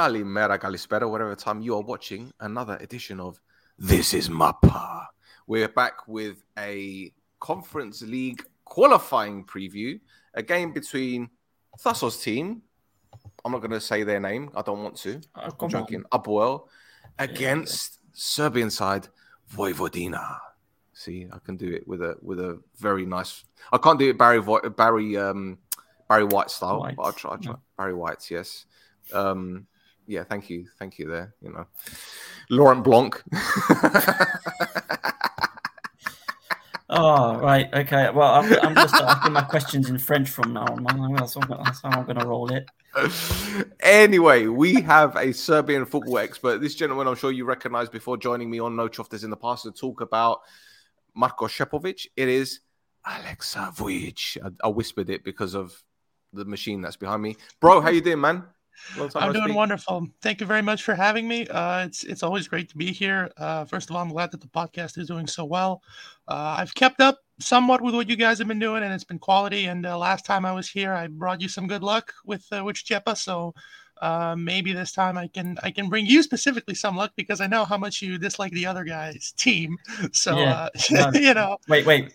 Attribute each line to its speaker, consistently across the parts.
Speaker 1: Kalimera, Kalispera, whatever time you are watching another edition of This is Mappa. We're back with a Conference League qualifying preview, a game between Thassos team. I'm not going to say their name. I don't want to.
Speaker 2: Oh,
Speaker 1: I'm joking. APOEL against Serbian side Vojvodina. See, I can do it with a with a very nice. I can't do it Barry Barry um Barry White style,
Speaker 2: White.
Speaker 1: but I'll try. I'll try. Barry White, yes. Um, yeah, thank you, thank you. There, you know, Laurent Blanc.
Speaker 2: Oh, right. Okay. Well, I'm, I'm start asking my questions in French from now on. That's, that's how I'm going to roll it.
Speaker 1: anyway, we have a Serbian football expert. This gentleman, I'm sure you recognize before joining me on No Chofters in the past to talk about Marko Shepovic. It is Aleksa Vujic. I, I whispered it because of the machine that's behind me. Bro, how you doing, man? Long
Speaker 3: I'm doing
Speaker 1: speak.
Speaker 3: wonderful. Thank you very much for having me. Uh, it's it's always great to be here. Uh, first of all, I'm glad that the podcast is doing so well. Uh, I've kept up somewhat with what you guys have been doing, and it's been quality. And uh, last time I was here, I brought you some good luck with uh, with Chepa. So uh, maybe this time I can I can bring you specifically some luck because I know how much you dislike the other guy's team. So
Speaker 2: Yeah.
Speaker 3: uh,
Speaker 2: No.
Speaker 3: you know,
Speaker 2: Wait, wait.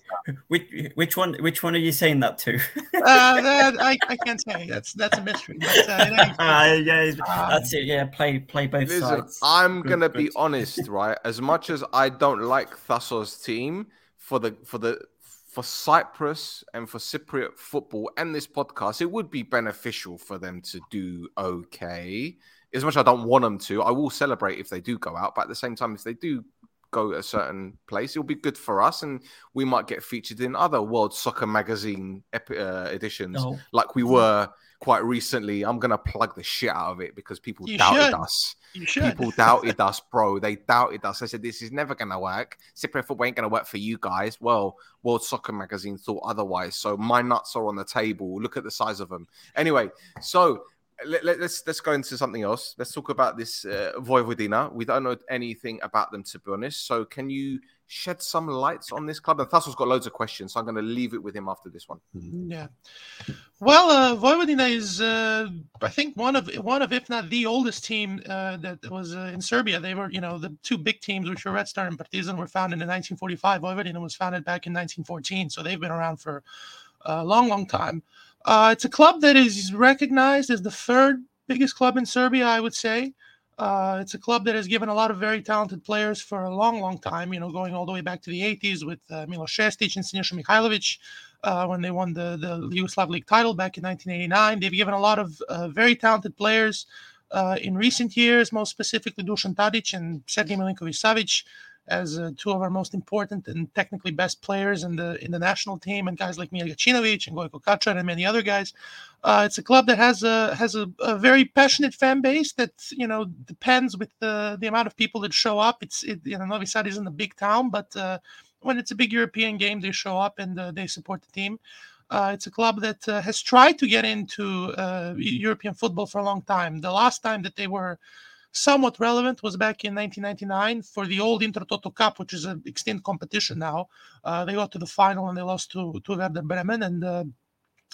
Speaker 2: Which which one? Which one are you saying that to?
Speaker 3: uh, that, I, I can't say that's that's a mystery. But, uh, in any
Speaker 2: Ah, yeah,
Speaker 3: um,
Speaker 2: that's it. Yeah, play play both
Speaker 1: Listen,
Speaker 2: sides.
Speaker 1: I'm
Speaker 2: Good,
Speaker 1: gonna be honest, right? As much as I don't like Thassos' team for the for the for Cyprus and for Cypriot football and this podcast, it would be beneficial for them to do okay. As much as I don't want them to, I will celebrate if they do go out. But at the same time, if they do go a certain place, it'll be good for us, and we might get featured in other World Soccer Magazine epi- uh, editions
Speaker 2: No.
Speaker 1: like we were quite recently. I'm gonna plug the shit out of it because people
Speaker 3: You
Speaker 1: doubted
Speaker 3: should.
Speaker 1: us.
Speaker 3: you should.
Speaker 1: People doubted us, bro. They doubted us. I said, this is never to work. Cypriot football ain't to work for you guys. Well, World Soccer Magazine thought otherwise. So my nuts are on the table. Look at the size of them. Anyway, so let, us let's go into something else. Let's talk about this uh, Vojvodina. We don't know anything about them, to be honest. So can you shed some lights on this club? And Thassos's got loads of questions, so I'm going to leave it with him after this one.
Speaker 3: Yeah. Well, uh, Vojvodina is, uh, I think, one of one of, if not the oldest team uh, that was uh, in Serbia. They were, you know, the two big teams, which were Red Star and Partizan, were founded in 1945. Vojvodina was founded back in 1914, so they've been around for a long, long time. Uh, it's a club that is recognized as the third biggest club in Serbia, I would say. Uh, it's a club that has given a lot of very talented players for a long, long time. You know, going all the way back to the 80s with uh, Milos Šestić and Siniša Mihajlovic uh, when they won the, the Yugoslav League title back in 1989. They've given a lot of uh, very talented players uh, in recent years, most specifically Dusan Tadic and Sergej Milinkovic Savic as uh, two of our most important and technically best players in the in the national team, and guys like Mijat Gacinovic and Gojko Kačar and many other guys. Uh, it's a club that has a has a, a very passionate fan base that you know depends with the the amount of people that show up. It's it, you know Novi Sad isn't a big town, but uh, when it's a big European game, they show up and uh, they support the team. Uh, it's a club that uh, has tried to get into uh, European football for a long time. The last time that they were somewhat relevant was back in 1999 for the old Inter Intertoto Cup, which is an extinct competition now. Uh, they got to the final and they lost to, to Werder Bremen. And uh,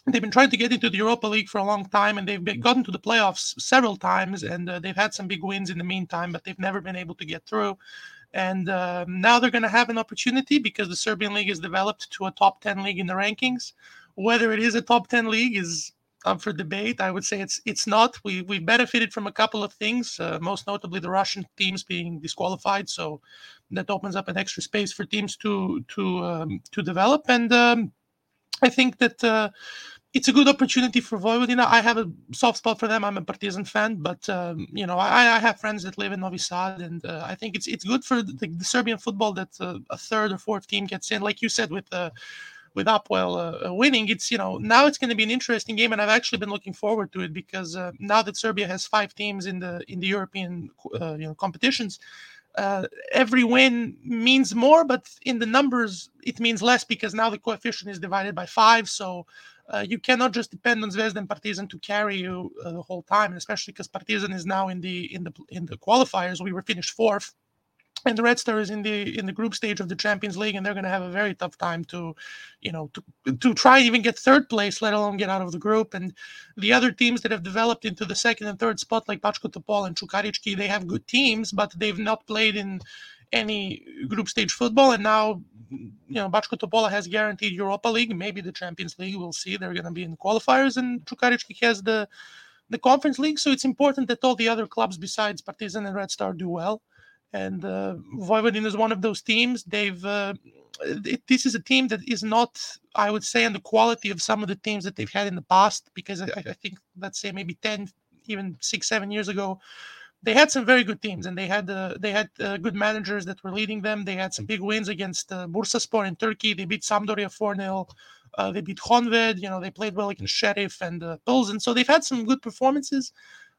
Speaker 3: they've been trying to get into the Europa League for a long time and they've been, gotten to the playoffs several times. And uh, they've had some big wins in the meantime, but they've never been able to get through. And uh, now they're going to have an opportunity because the Serbian league is developed to a top 10 league in the rankings. Whether it is a top 10 league is up for debate. I would say it's it's not. We we benefited from a couple of things, uh, most notably the Russian teams being disqualified, so that opens up an extra space for teams to to um, to develop. And um, I think that uh, it's a good opportunity for Vojvodina. I have a soft spot for them. I'm a Partizan fan, but um, you know I, I have friends that live in Novi Sad, and uh, I think it's it's good for the, the Serbian football that uh, a third or fourth team gets in, like you said with the with APOEL uh, winning, it's you know now it's going to be an interesting game, and I've actually been looking forward to it because uh, now that Serbia has five teams in the in the European uh, you know competitions, uh, every win means more, but in the numbers it means less because now the coefficient is divided by five, so. Uh, you cannot just depend on Zvezda and Partizan to carry you uh, the whole time, especially because Partizan is now in the in the in the qualifiers. We were finished fourth, and the Red Star is in the in the group stage of the Champions League, and they're going to have a very tough time to, you know, to to try and even get third place, let alone get out of the group. And the other teams that have developed into the second and third spot, like Bačka Topola and Čukarički, they have good teams, but they've not played in any group stage football. And now, you know, Bačka Topola has guaranteed Europa League, maybe the Champions League. We'll see. They're going to be in the qualifiers, and Čukarički has the the Conference League. So it's important that all the other clubs besides Partizan and Red Star do well and uh, is one of those teams. They've uh, this is a team that is not, I would say, on the quality of some of the teams that they've had in the past. Because I, I think, let's say, maybe ten, even six, seven years ago, they had some very good teams, and they had uh, they had uh, good managers that were leading them. They had some big wins against uh, Bursaspor in Turkey. They beat Sampdoria four 0 uh, They beat Honved. You know, they played well against Sheriff and uh, and So they've had some good performances.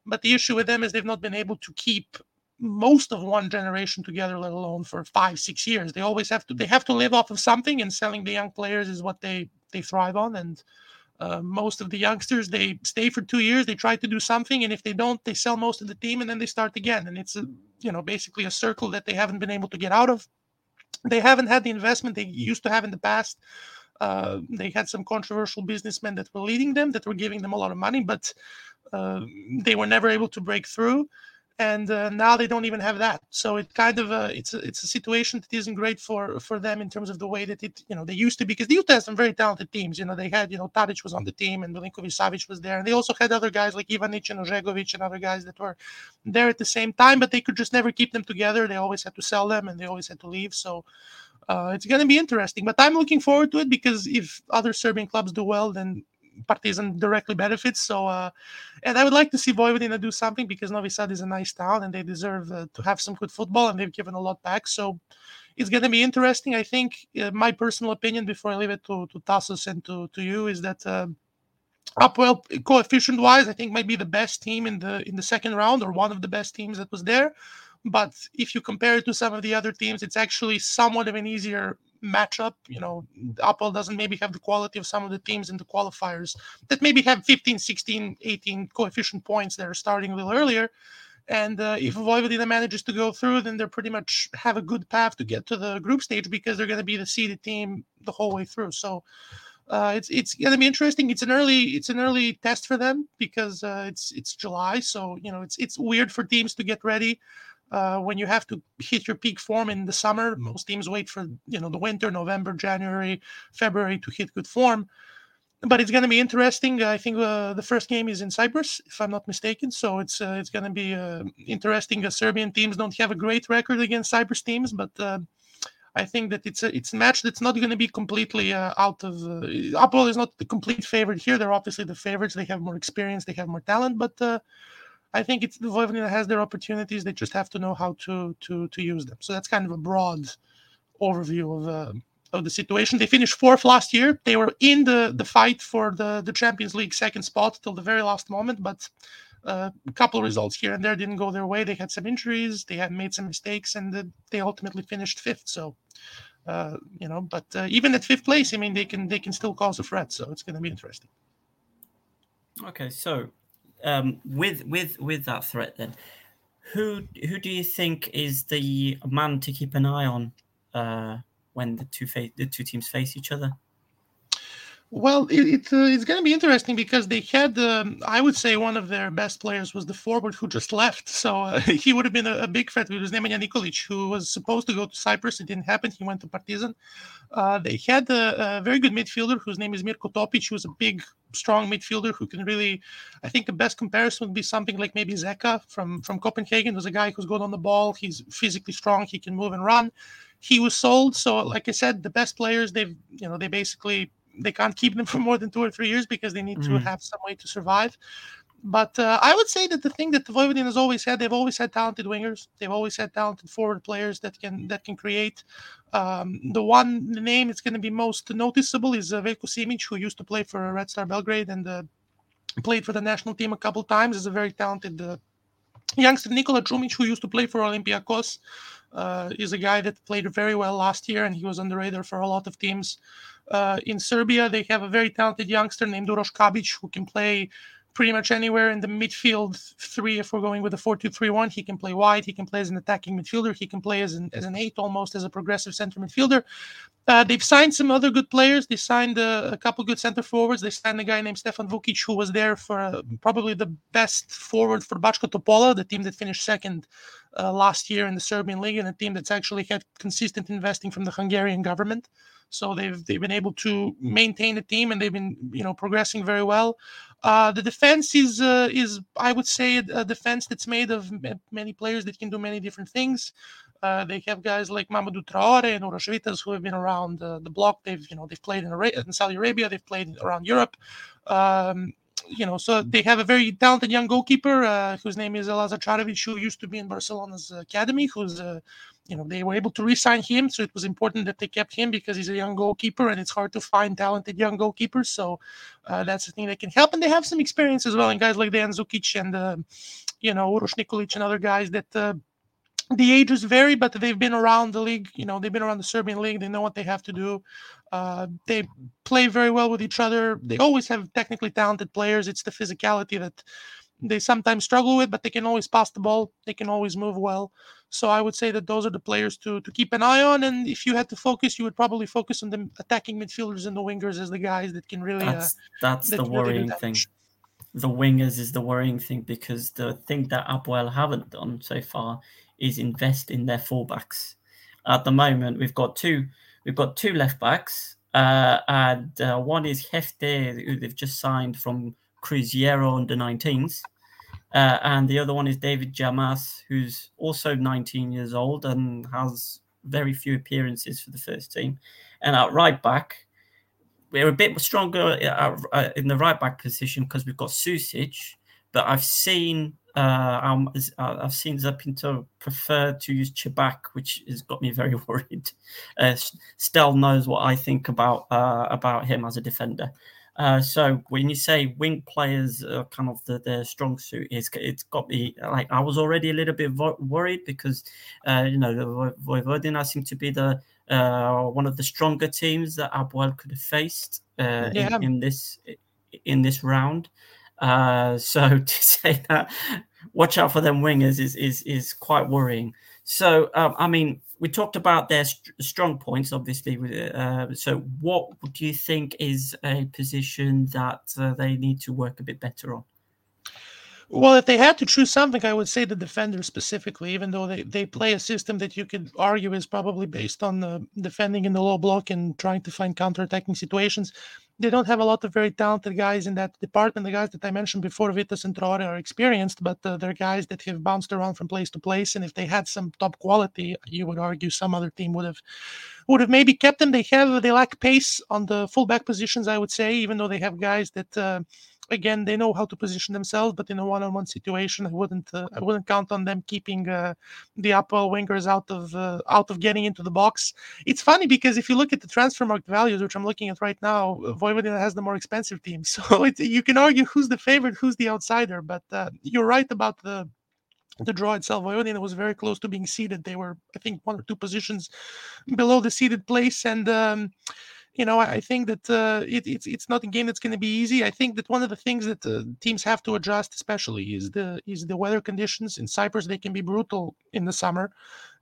Speaker 3: But the issue with them is they've not been able to keep most of one generation together, let alone for five, six years. They always have to they have to live off of something, and selling the young players is what they they thrive on. And uh, most of the youngsters they stay for two years, they try to do something, and if they don't, they sell most of the team, and then they start again. And it's a you know basically a circle that they haven't been able to get out of. They haven't had the investment they used to have in the past. Uh, they had some controversial businessmen that were leading them, that were giving them a lot of money, but uh, they were never able to break through and uh, now they don't even have that. So it kind of uh, it's a, it's a situation that isn't great for for them in terms of the way that it you know they used to be because they used to have some very talented teams. You know they had you know Tadic was on the team and Milinkovic Savic was there, and they also had other guys like Ivanic and Ožegovic and other guys that were there at the same time, but they could just never keep them together. They always had to sell them and they always had to leave. So. Uh, it's going to be interesting, but I'm looking forward to it because if other Serbian clubs do well, then Partizan directly benefits. So, uh, and I would like to see Vojvodina do something because Novi Sad is a nice town and they deserve uh, to have some good football and they've given a lot back. So, it's going to be interesting. I think uh, my personal opinion before I leave it to to Tassos and to to you is that. Uh, APOEL coefficient wise, I think might be the best team in the in the second round or one of the best teams that was there. But if you compare it to some of the other teams, it's actually somewhat of an easier matchup. You know, APOEL doesn't maybe have the quality of some of the teams in the qualifiers that maybe have 15, 16, 18 coefficient points that are starting a little earlier. And uh, if Vojvodina manages to go through, then they're pretty much have a good path to get to the group stage because they're going to be the seeded team the whole way through. So uh, it's it's going to be interesting. It's an early it's an early test for them because uh, it's it's July, so you know it's it's weird for teams to get ready uh, when you have to hit your peak form in the summer. Most teams wait for you know the winter, November, January, February to hit good form. But it's going to be interesting. I think uh, the first game is in Cyprus, if I'm not mistaken. So it's uh, it's going to be uh, interesting. Serbian teams don't have a great record against Cyprus teams, but uh, I think that it's a it's a match that's not going to be completely uh, out of. Uh, APOEL is not the complete favorite here. They're obviously the favorites. They have more experience. They have more talent, but uh, I think it's the Vojvodina has their opportunities. They just have to know how to to to use them. So that's kind of a broad overview of uh, of the situation. They finished fourth last year. They were in the the fight for the the Champions League second spot till the very last moment, but uh, a couple of results here and there didn't go their way. They had some injuries. They had made some mistakes, and uh, they ultimately finished fifth. So. Uh, you know, but uh, even at fifth place, I mean, they can they can still cause a threat. So it's going to be interesting.
Speaker 2: Okay, so um, with with with that threat, then who who do you think is the man to keep an eye on uh, when the two face the two teams face each other?
Speaker 3: Well, it, it uh, it's going to be interesting because they had, um, I would say, one of their best players was the forward who just left. So uh, he would have been a, a, big threat. It was Nemanja Nikolic, who was supposed to go to Cyprus. It didn't happen. He went to Partizan. Uh, they had a, a, very good midfielder whose name is Mirko Topic, who was a big, strong midfielder who can really. I think the best comparison would be something like maybe Zeca from from Copenhagen. There's a guy who's good on the ball. He's physically strong. He can move and run. He was sold. So, like I said, the best players they've you know they basically they can't keep them for more than two or three years because they need mm-hmm. to have some way to survive. But uh, I would say that the thing that the Vojvodina has always had, they've always had talented wingers. They've always had talented forward players that can that can create. Um, the one the name that's going to be most noticeable is uh, Veljko Simic, who used to play for Red Star Belgrade and uh, played for the national team a couple times. Is a very talented uh, youngster. Nikola Čumić, who used to play for Olympiacos, uh, is a guy that played very well last year, and he was on the radar for a lot of teams. Uh, in Serbia, they have a very talented youngster named Uroš Kabic who can play pretty much anywhere in the midfield three if we're going with a 4-2-3-1 he can play wide he can play as an attacking midfielder he can play as an, as an eight almost as a progressive center midfielder. Uh, they've signed some other good players. They signed a, a, couple good center forwards. They signed a guy named stefan vukic who was there for uh, probably the best forward for Bačka Topola the team that finished second uh, last year in the serbian league and a team that's actually had consistent investing from the hungarian government so they've they've been able to maintain the team and they've been you know progressing very well. Uh, the defense is uh, is I would say a defense that's made of many players that can do many different things. Uh, they have guys like Mamadou Traore and Uroš who have been around uh, the block. They've you know they've played in, in Saudi Arabia. They've played around Europe. Um, you know, so they have a very talented young goalkeeper uh, whose name is Lazar Čarević, who used to be in Barcelona's academy, who's uh, you know they were able to re-sign him so it was important that they kept him because he's a young goalkeeper and it's hard to find talented young goalkeepers so uh, that's the thing that can help. And they have some experience as well and guys like Dejan Zukic and uh, you know Uroš Nikolic and other guys that uh, the ages vary but they've been around the league you know they've been around the Serbian league they know what they have to do. Uh, they play very well with each other. They always have technically talented players. It's the physicality that they sometimes struggle with, but they can always pass the ball. They can always move well. So I would say that those are the players to to keep an eye on. And if you had to focus, you would probably focus on the attacking midfielders and the wingers as the guys that can really.
Speaker 2: That's, uh, that's that the worrying really thing. The wingers is the worrying thing because the thing that Apoel haven't done so far is invest in their fullbacks. At the moment, we've got two. We've got two left backs, uh, and uh, one is Hefte, who they've just signed from Cruzeiro under 19s. Uh, and the other one is David Jamas, who's also 19 years old and has very few appearances for the first team. And at right back, we're a bit stronger uh, in the right back position because we've got Susic, but I've seen uh, um, I've seen Sá Pinto prefer to use Čebak, which has got me very worried. Uh, Stel knows what I think about uh, about him as a defender. Uh, so when you say wing players are kind of the, their strong suit, it's, it's got me like I was already a little bit vo- worried because uh, you know the Vojvodina seem to be the uh, one of the stronger teams that APOEL could have faced uh, yeah. in, in, this in this round. Uh, so to say that, watch out for them wingers is is is quite worrying. So um, I mean, we talked about their st- strong points, obviously. Uh, so, what do you think is a position that uh, they need to work a bit better on?
Speaker 3: Well, if they had to choose something, I would say the defender specifically, even though they, they play a system that you could argue is probably based on the defending in the low block and trying to find counter-attacking situations. They don't have a lot of very talented guys in that department. The guys that I mentioned before, Vitas and Traore, are experienced, but uh, they're guys that have bounced around from place to place. And if they had some top quality, you would argue some other team would have would have maybe kept them. They have they lack pace on the fullback positions, I would say, even though they have guys that. Uh, again they know how to position themselves but in a one-on-one situation i wouldn't uh, i wouldn't count on them keeping uh, the Apoel wingers out of uh, out of getting into the box. It's funny because if you look at the transfer market values which i'm looking at right now Vojvodina has the more expensive team. So it, you can argue who's the favorite who's the outsider but uh, you're right about the the draw itself, Vojvodina was very close to being seeded. They were, I think, one or two positions below the seeded place, and um, you know, I, think that uh, it, it's it's not a game that's going to be easy. I think that one of the things that uh, teams have to adjust, especially, is the is the weather conditions. In Cyprus, they can be brutal in the summer,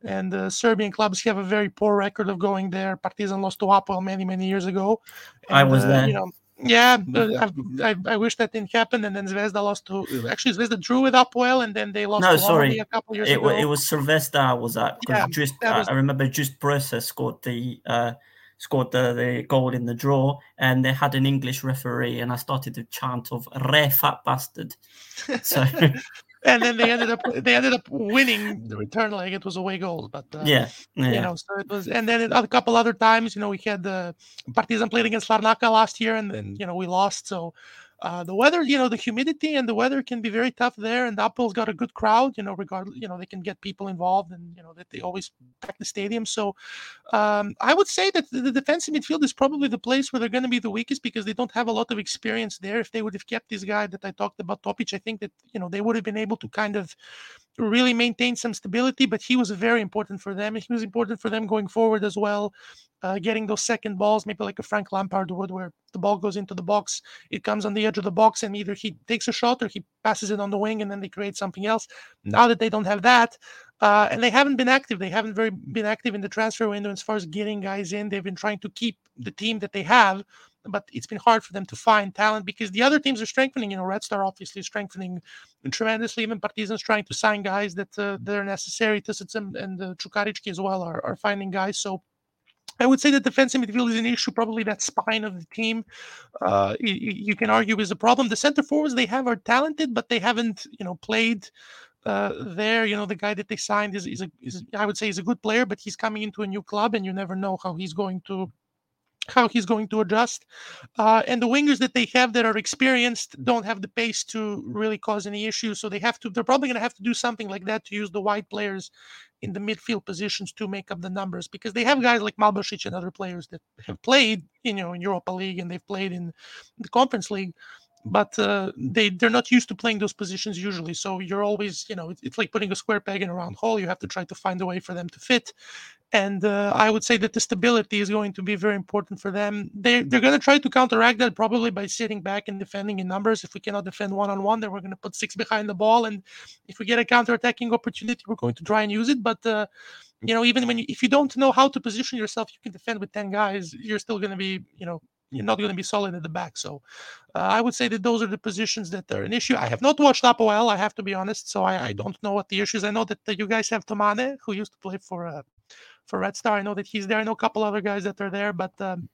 Speaker 3: and uh, Serbian clubs have a very poor record of going there. Partizan lost to Apoel many many years ago.
Speaker 2: And, I was uh, there.
Speaker 3: You know, yeah, I, I, wish that didn't happen. And then Zvezda lost to actually Zvezda drew with Apoel, and then they lost.
Speaker 2: No, sorry, a couple years it, ago. It was Sylvester was that? Yeah, just was... I remember just Bresa scored the uh, scored the, the goal in the draw, and they had an English referee, and I started to chant of "Re fat bastard." So.
Speaker 3: and then they ended up they ended up winning the return leg. It was away goals, but
Speaker 2: uh, yeah, yeah,
Speaker 3: you know, so it was. And then a couple other times, you know, we had the Partizan played against Larnaca last year, and then you know we lost. So uh, the weather, you know, the humidity and the weather can be very tough there. And APOEL's got a good crowd, you know, regardless, you know, they can get people involved and, you know, that they always pack the stadium. So um, I would say that the, the defensive midfield is probably the place where they're going to be the weakest because they don't have a lot of experience there. If they would have kept this guy that I talked about, Topic, I think that, you know, they would have been able to kind of really maintain some stability, but he was very important for them. He was important for them going forward as well. Uh, getting those second balls, maybe like a Frank Lampard would, where the ball goes into the box, it comes on the edge of the box, and either he takes a shot or he passes it on the wing, and then they create something else. Now that they don't have that, uh, and they haven't been active, they haven't very been active in the transfer window as far as getting guys in. They've been trying to keep the team that they have, but it's been hard for them to find talent because the other teams are strengthening. You know, Red Star obviously strengthening tremendously. Even Partizan's trying to sign guys that uh, that are necessary. Tisicim and uh, Chukaricki as well are, are finding guys. So I would say that defensive midfield is an issue. Probably that spine of the team, uh, you, you, can argue is a problem. The center forwards they have are talented, but they haven't, you know, played uh, there. You know, the guy that they signed is, is, a, is I would say is a good player, but he's coming into a new club, and you never know how he's going to how he's going to adjust. Uh, and the wingers that they have that are experienced don't have the pace to really cause any issues. So they have to, they're probably going to have to do something like that to use the wide players in the midfield positions to make up the numbers because they have guys like Malbasic and other players that have played, you know, in Europa League and they've played in the Conference League but uh, they they're not used to playing those positions usually. So you're always, you know, it's, like putting a square peg in a round hole. You have to try to find a way for them to fit, and uh, I would say that the stability is going to be very important for them. They they're going to try to counteract that probably by sitting back and defending in numbers. If we cannot defend one on one, then we're going to put six behind the ball, and if we get a counter-attacking opportunity, we're going to try and use it. But uh, you know, even when you, if you don't know how to position yourself, you can defend with ten guys. You're still going to be, you know, you're not going to be solid at the back. So uh, I would say that those are the positions that are an issue. I have not watched Apoel, I have to be honest, so I, I don't know what the issues. I know that uh, you guys have Tomane, who used to play for uh, for Red Star. I know that he's there. I know a couple other guys that are there, but um,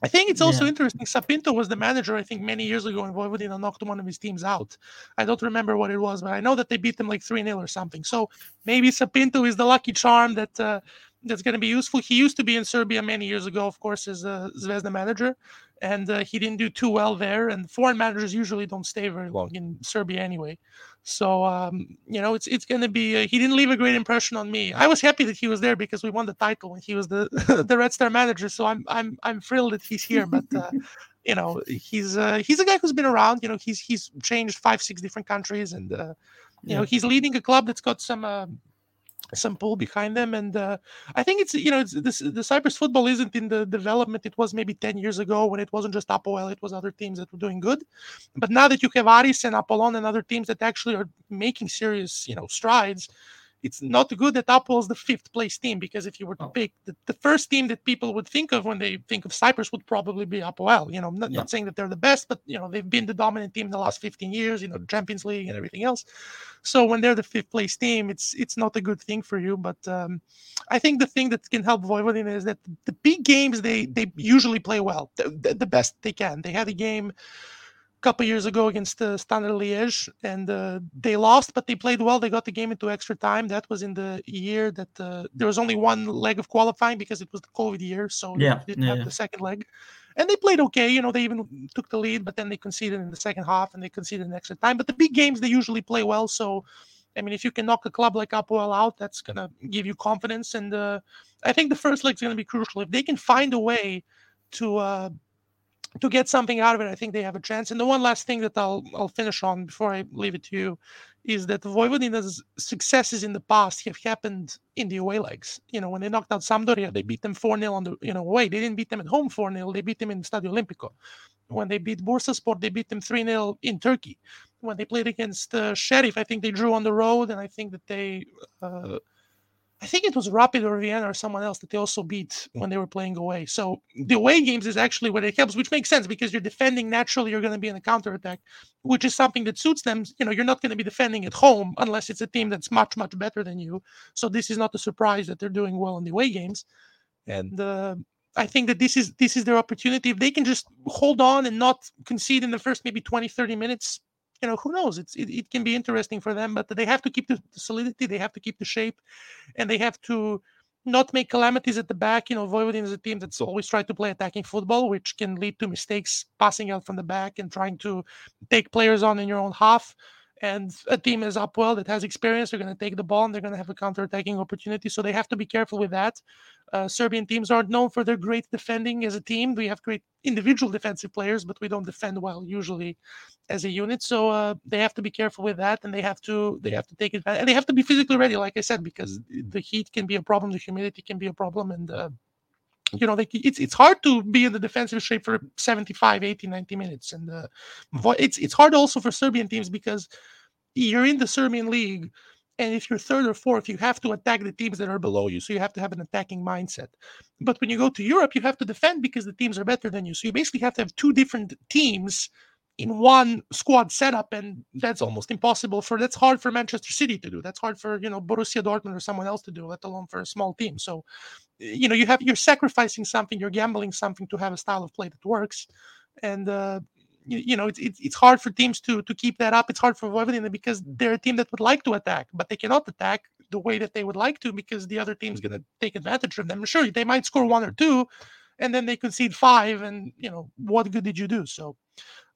Speaker 3: I think it's also yeah. interesting. Sá Pinto was the manager, I think, many years ago in Vojvodina, knocked one of his teams out. I don't remember what it was, but I know that they beat them like 3 0 or something. So maybe Sá Pinto is the lucky charm that uh, that's going to be useful. He used to be in Serbia many years ago, of course, as a Zvezda manager and uh, he didn't do too well there. And foreign managers usually don't stay very long in Serbia anyway. So um, you know, it's it's going to be. Uh, he didn't leave a great impression on me. I was happy that he was there because we won the title and he was the the Red Star manager. So I'm I'm I'm thrilled that he's here. But uh, you know, he's uh, he's a guy who's been around. You know, he's he's changed five six different countries, and uh, you know, he's leading a club that's got some uh, some pull behind them and uh, i think it's you know it's this the cyprus football isn't in the development it was maybe 10 years ago when it wasn't just apoel it was other teams that were doing good. But now that you have aris and apollon and other teams that actually are making serious you know strides it's not good that APOEL is the fifth place team because if you were to oh. pick the, the, first team that people would think of when they think of Cyprus would probably be Apoel. You know, not, yeah. not saying that they're the best, but you know they've been the dominant team in the last 15 years. You know, Champions League and everything else. So when they're the fifth place team, it's it's not a good thing for you. But um, I think the thing that can help Vojvodina is that the big games they they usually play well, the, the best they can. They had a game couple years ago against uh, Standard Liège, and uh, they lost, but they played well. They got the game into extra time. That was in the year that uh, there was only one leg of qualifying because it was the COVID year, so
Speaker 2: yeah,
Speaker 3: they didn't
Speaker 2: yeah,
Speaker 3: have
Speaker 2: yeah.
Speaker 3: the second leg. And they played okay. You know, they even took the lead, but then they conceded in the second half and they conceded in extra time. But the big games they usually play well. So, I mean, if you can knock a club like Apoel out, that's gonna give you confidence. And uh, I think the first leg is gonna be crucial if they can find a way to uh, to get something out of it, I think they have a chance. And the one last thing that I'll I'll finish on before I leave it to you is that Vojvodina's successes in the past have happened in the away legs. You know, when they knocked out Sampdoria, they beat them 4 0 on the you know away. They didn't beat them at home 4 0, they beat them in Stadio Olimpico. When they beat Bursaspor, they beat them 3 0 in Turkey. When they played against uh, Sheriff, I think they drew on the road, and I think that they uh, I think it was Rapid or Vienna or someone else that they also beat when they were playing away. So the away games is actually where it helps, which makes sense because you're defending naturally, you're going to be in a counter attack, which is something that suits them. You know, you're not going to be defending at home unless it's a team that's much, much better than you. So this is not a surprise that they're doing well in the away games. And uh, I think that this is this is their opportunity. If they can just hold on and not concede in the first maybe 20, 30 minutes, you know, who knows? It's it, it can be interesting for them, but they have to keep the, solidity, they have to keep the shape, and they have to not make calamities at the back. You know, Vojvodin is a team that's always tried to play attacking football, which can lead to mistakes passing out from the back and trying to take players on in your own half and a team is APOEL that has experience, they're going to take the ball and they're going to have a counter-attacking opportunity. So they have to be careful with that. Uh, Serbian teams aren't known for their great defending as a team. We have great individual defensive players, but we don't defend well usually as a unit. So uh, they have to be careful with that, and they have to they have to take advantage, and they have to be physically ready, like I said, because the heat can be a problem, the humidity can be a problem, and uh, you know, like it's it's hard to be in the defensive shape for 75, 80, 90 minutes, and uh, it's it's hard also for Serbian teams because you're in the Serbian league, and if you're third or fourth, you have to attack the teams that are below you. So you have to have an attacking mindset. But when you go to Europe, you have to defend because the teams are better than you. So you basically have to have two different teams in one squad setup, and that's almost impossible for that's hard for Manchester City to do. That's hard for you know Borussia Dortmund or someone else to do, let alone for a small team. So you know you have you're sacrificing something, you're gambling something to have a style of play that works, and uh, you, you know it's, it's it's hard for teams to to keep that up. It's hard for Vojvodina because they're a team that would like to attack, but they cannot attack the way that they would like to because the other team's going to take advantage of them. Sure, they might score one or two, and then they concede five, and you know what good did you do? So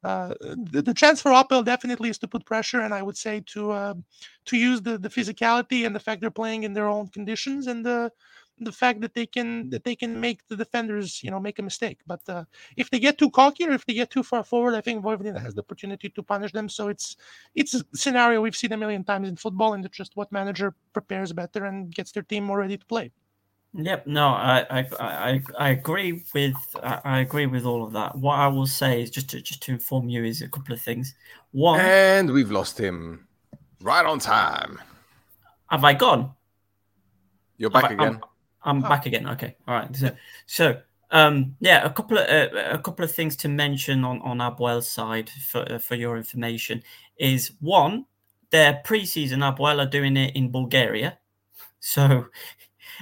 Speaker 3: uh, the, the, chance for APOEL definitely is to put pressure, and I would say to uh, to use the the physicality and the fact they're playing in their own conditions and the the fact that they can that they can make the defenders you know make a mistake. But uh, if they get too cocky or if they get too far forward, I think Vojvodina has the opportunity to punish them. So it's it's a scenario we've seen a million times in football, and it's just what manager prepares better and gets their team more ready to play.
Speaker 2: Yep. No, I I I, I agree with I agree with all of that. What I will say is just to just to inform you is a couple of things. One,
Speaker 1: and we've lost him right on time.
Speaker 2: Have I gone?
Speaker 1: You're back I, again.
Speaker 2: I'm, I'm oh. back again. Okay. All right. So so um yeah, a couple of uh, a couple of things to mention on on APOEL side for uh, for your information is one, their preseason APOEL are doing it in Bulgaria. So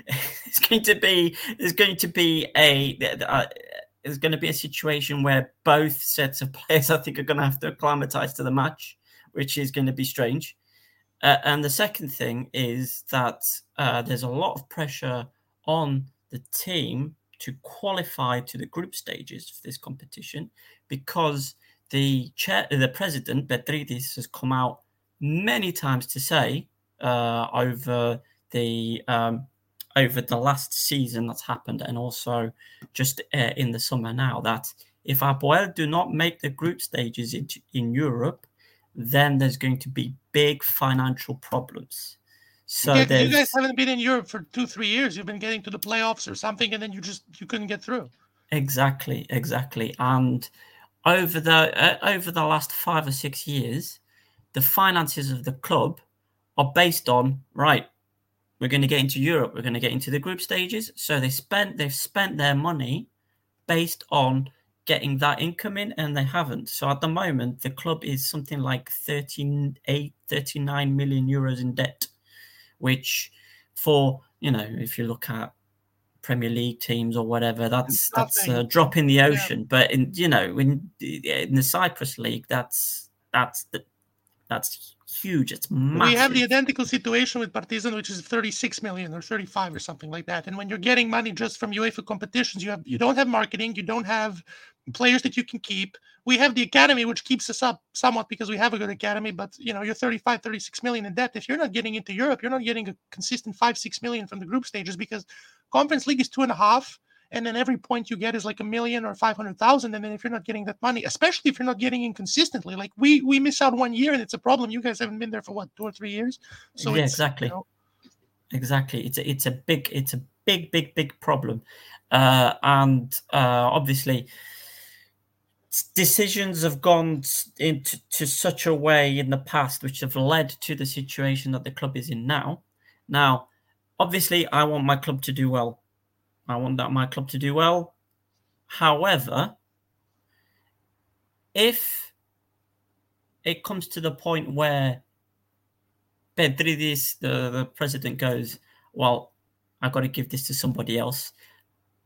Speaker 2: it's going to be there's going to be a uh, there's going to be a situation where both sets of players I think are going to have to acclimatize to the match, which is going to be strange. Uh, and the second thing is that uh, there's a lot of pressure on the team to qualify to the group stages for this competition because the chair, the president Petridis has come out many times to say uh, over the um, over the last season that's happened and also just uh, in the summer now that if APOEL do not make the group stages in, in Europe, then there's going to be big financial problems. So
Speaker 3: you, you guys haven't been in Europe for two, three years. You've been getting to the playoffs or something, and then you just you couldn't get through.
Speaker 2: Exactly, exactly. And over the uh, over the last five or six years, the finances of the club are based on right we're going to get into Europe. We're going to get into the group stages. So they spent they've spent their money based on getting that income in, and they haven't. So at the moment, the club is something like 38, 39 million euros in debt, which for you know, if you look at Premier League teams or whatever, that's that's a drop in the ocean. Yeah. But in you know, in in the Cyprus League, that's that's the, that's huge. It's massive.
Speaker 3: We have the identical situation with Partizan, which is 36 million or 35 or something like that. And when you're getting money just from UEFA competitions, you have you don't have marketing, you don't have players that you can keep. We have the academy, which keeps us up somewhat because we have a good academy, but you know, you're 35, 36 million in debt. If you're not getting into Europe, you're not getting a consistent five, six million from the group stages because conference league is two and a half and then every point you get is like a million or 500,000 and then if you're not getting that money especially if you're not getting in consistently like we we miss out one year and it's a problem. You guys haven't been there for what two or three years?
Speaker 2: So yeah exactly. you know... exactly. It's a, it's a big it's a big big big problem. Uh, and uh, obviously decisions have gone into to such a way in the past which have led to the situation that the club is in now. Now obviously i want my club to do well I want that my club to do well. However, if it comes to the point where Petridis, the, the president, goes, Well, I've got to give this to somebody else,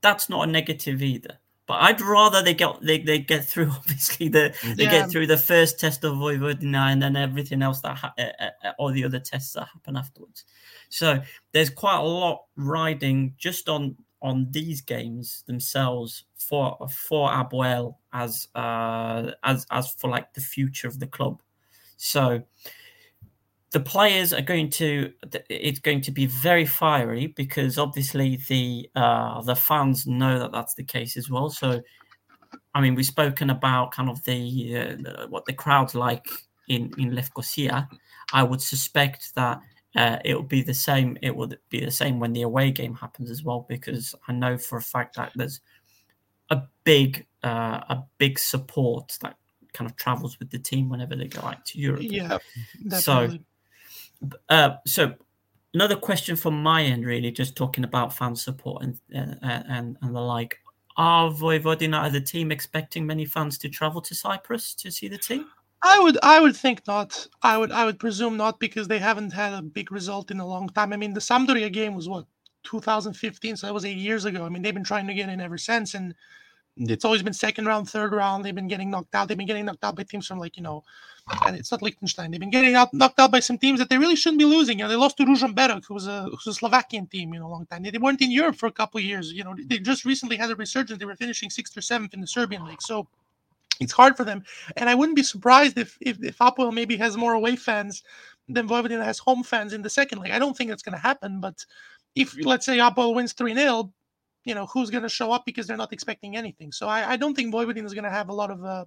Speaker 2: that's not a negative either. But I'd rather they get they, they get through obviously the they yeah. get through the first test of Vojvodina and then everything else that ha- uh, uh, all the other tests that happen afterwards. So there's quite a lot riding just on on these games themselves for for APOEL as uh, as as for like the future of the club. So the players are going to it's going to be very fiery because obviously the uh, the fans know that that's the case as well. So I mean we've spoken about kind of the uh, what the crowd's like in in Lefkosia. I would suspect that uh, it will be the same. It will be the same when the away game happens as well, because I know for a fact that there's a big, uh, a big support that kind of travels with the team whenever they go out to Europe.
Speaker 3: Yeah,
Speaker 2: definitely. So, uh, so another question from my end, really, just talking about fan support and uh, and and the like. Are Vojvodina as a team expecting many fans to travel to Cyprus to see the team?
Speaker 3: I would I would think not. I would I would presume not because they haven't had a big result in a long time. I mean, the Sampdoria game was what 2015, so that was eight years ago. I mean, they've been trying to get in ever since, and it's always been second round, third round. They've been getting knocked out. They've been getting knocked out by teams from like you know, and it's not Liechtenstein. They've been getting out knocked out by some teams that they really shouldn't be losing. You know, they lost to Ružomberok, who was a who's a Slovakian team, you know, a long time. They, they weren't in Europe for a couple of years. You know, they just recently had a resurgence. They were finishing sixth or seventh in the Serbian league. So it's hard for them. And I wouldn't be surprised if if, if Apoel maybe has more away fans than Vojvodina has home fans in the second leg. I don't think that's going to happen, but if let's say Apoel wins 3 0, you know, who's going to show up because they're not expecting anything. So I, I don't think Vojvodina is going to have a lot of. Uh,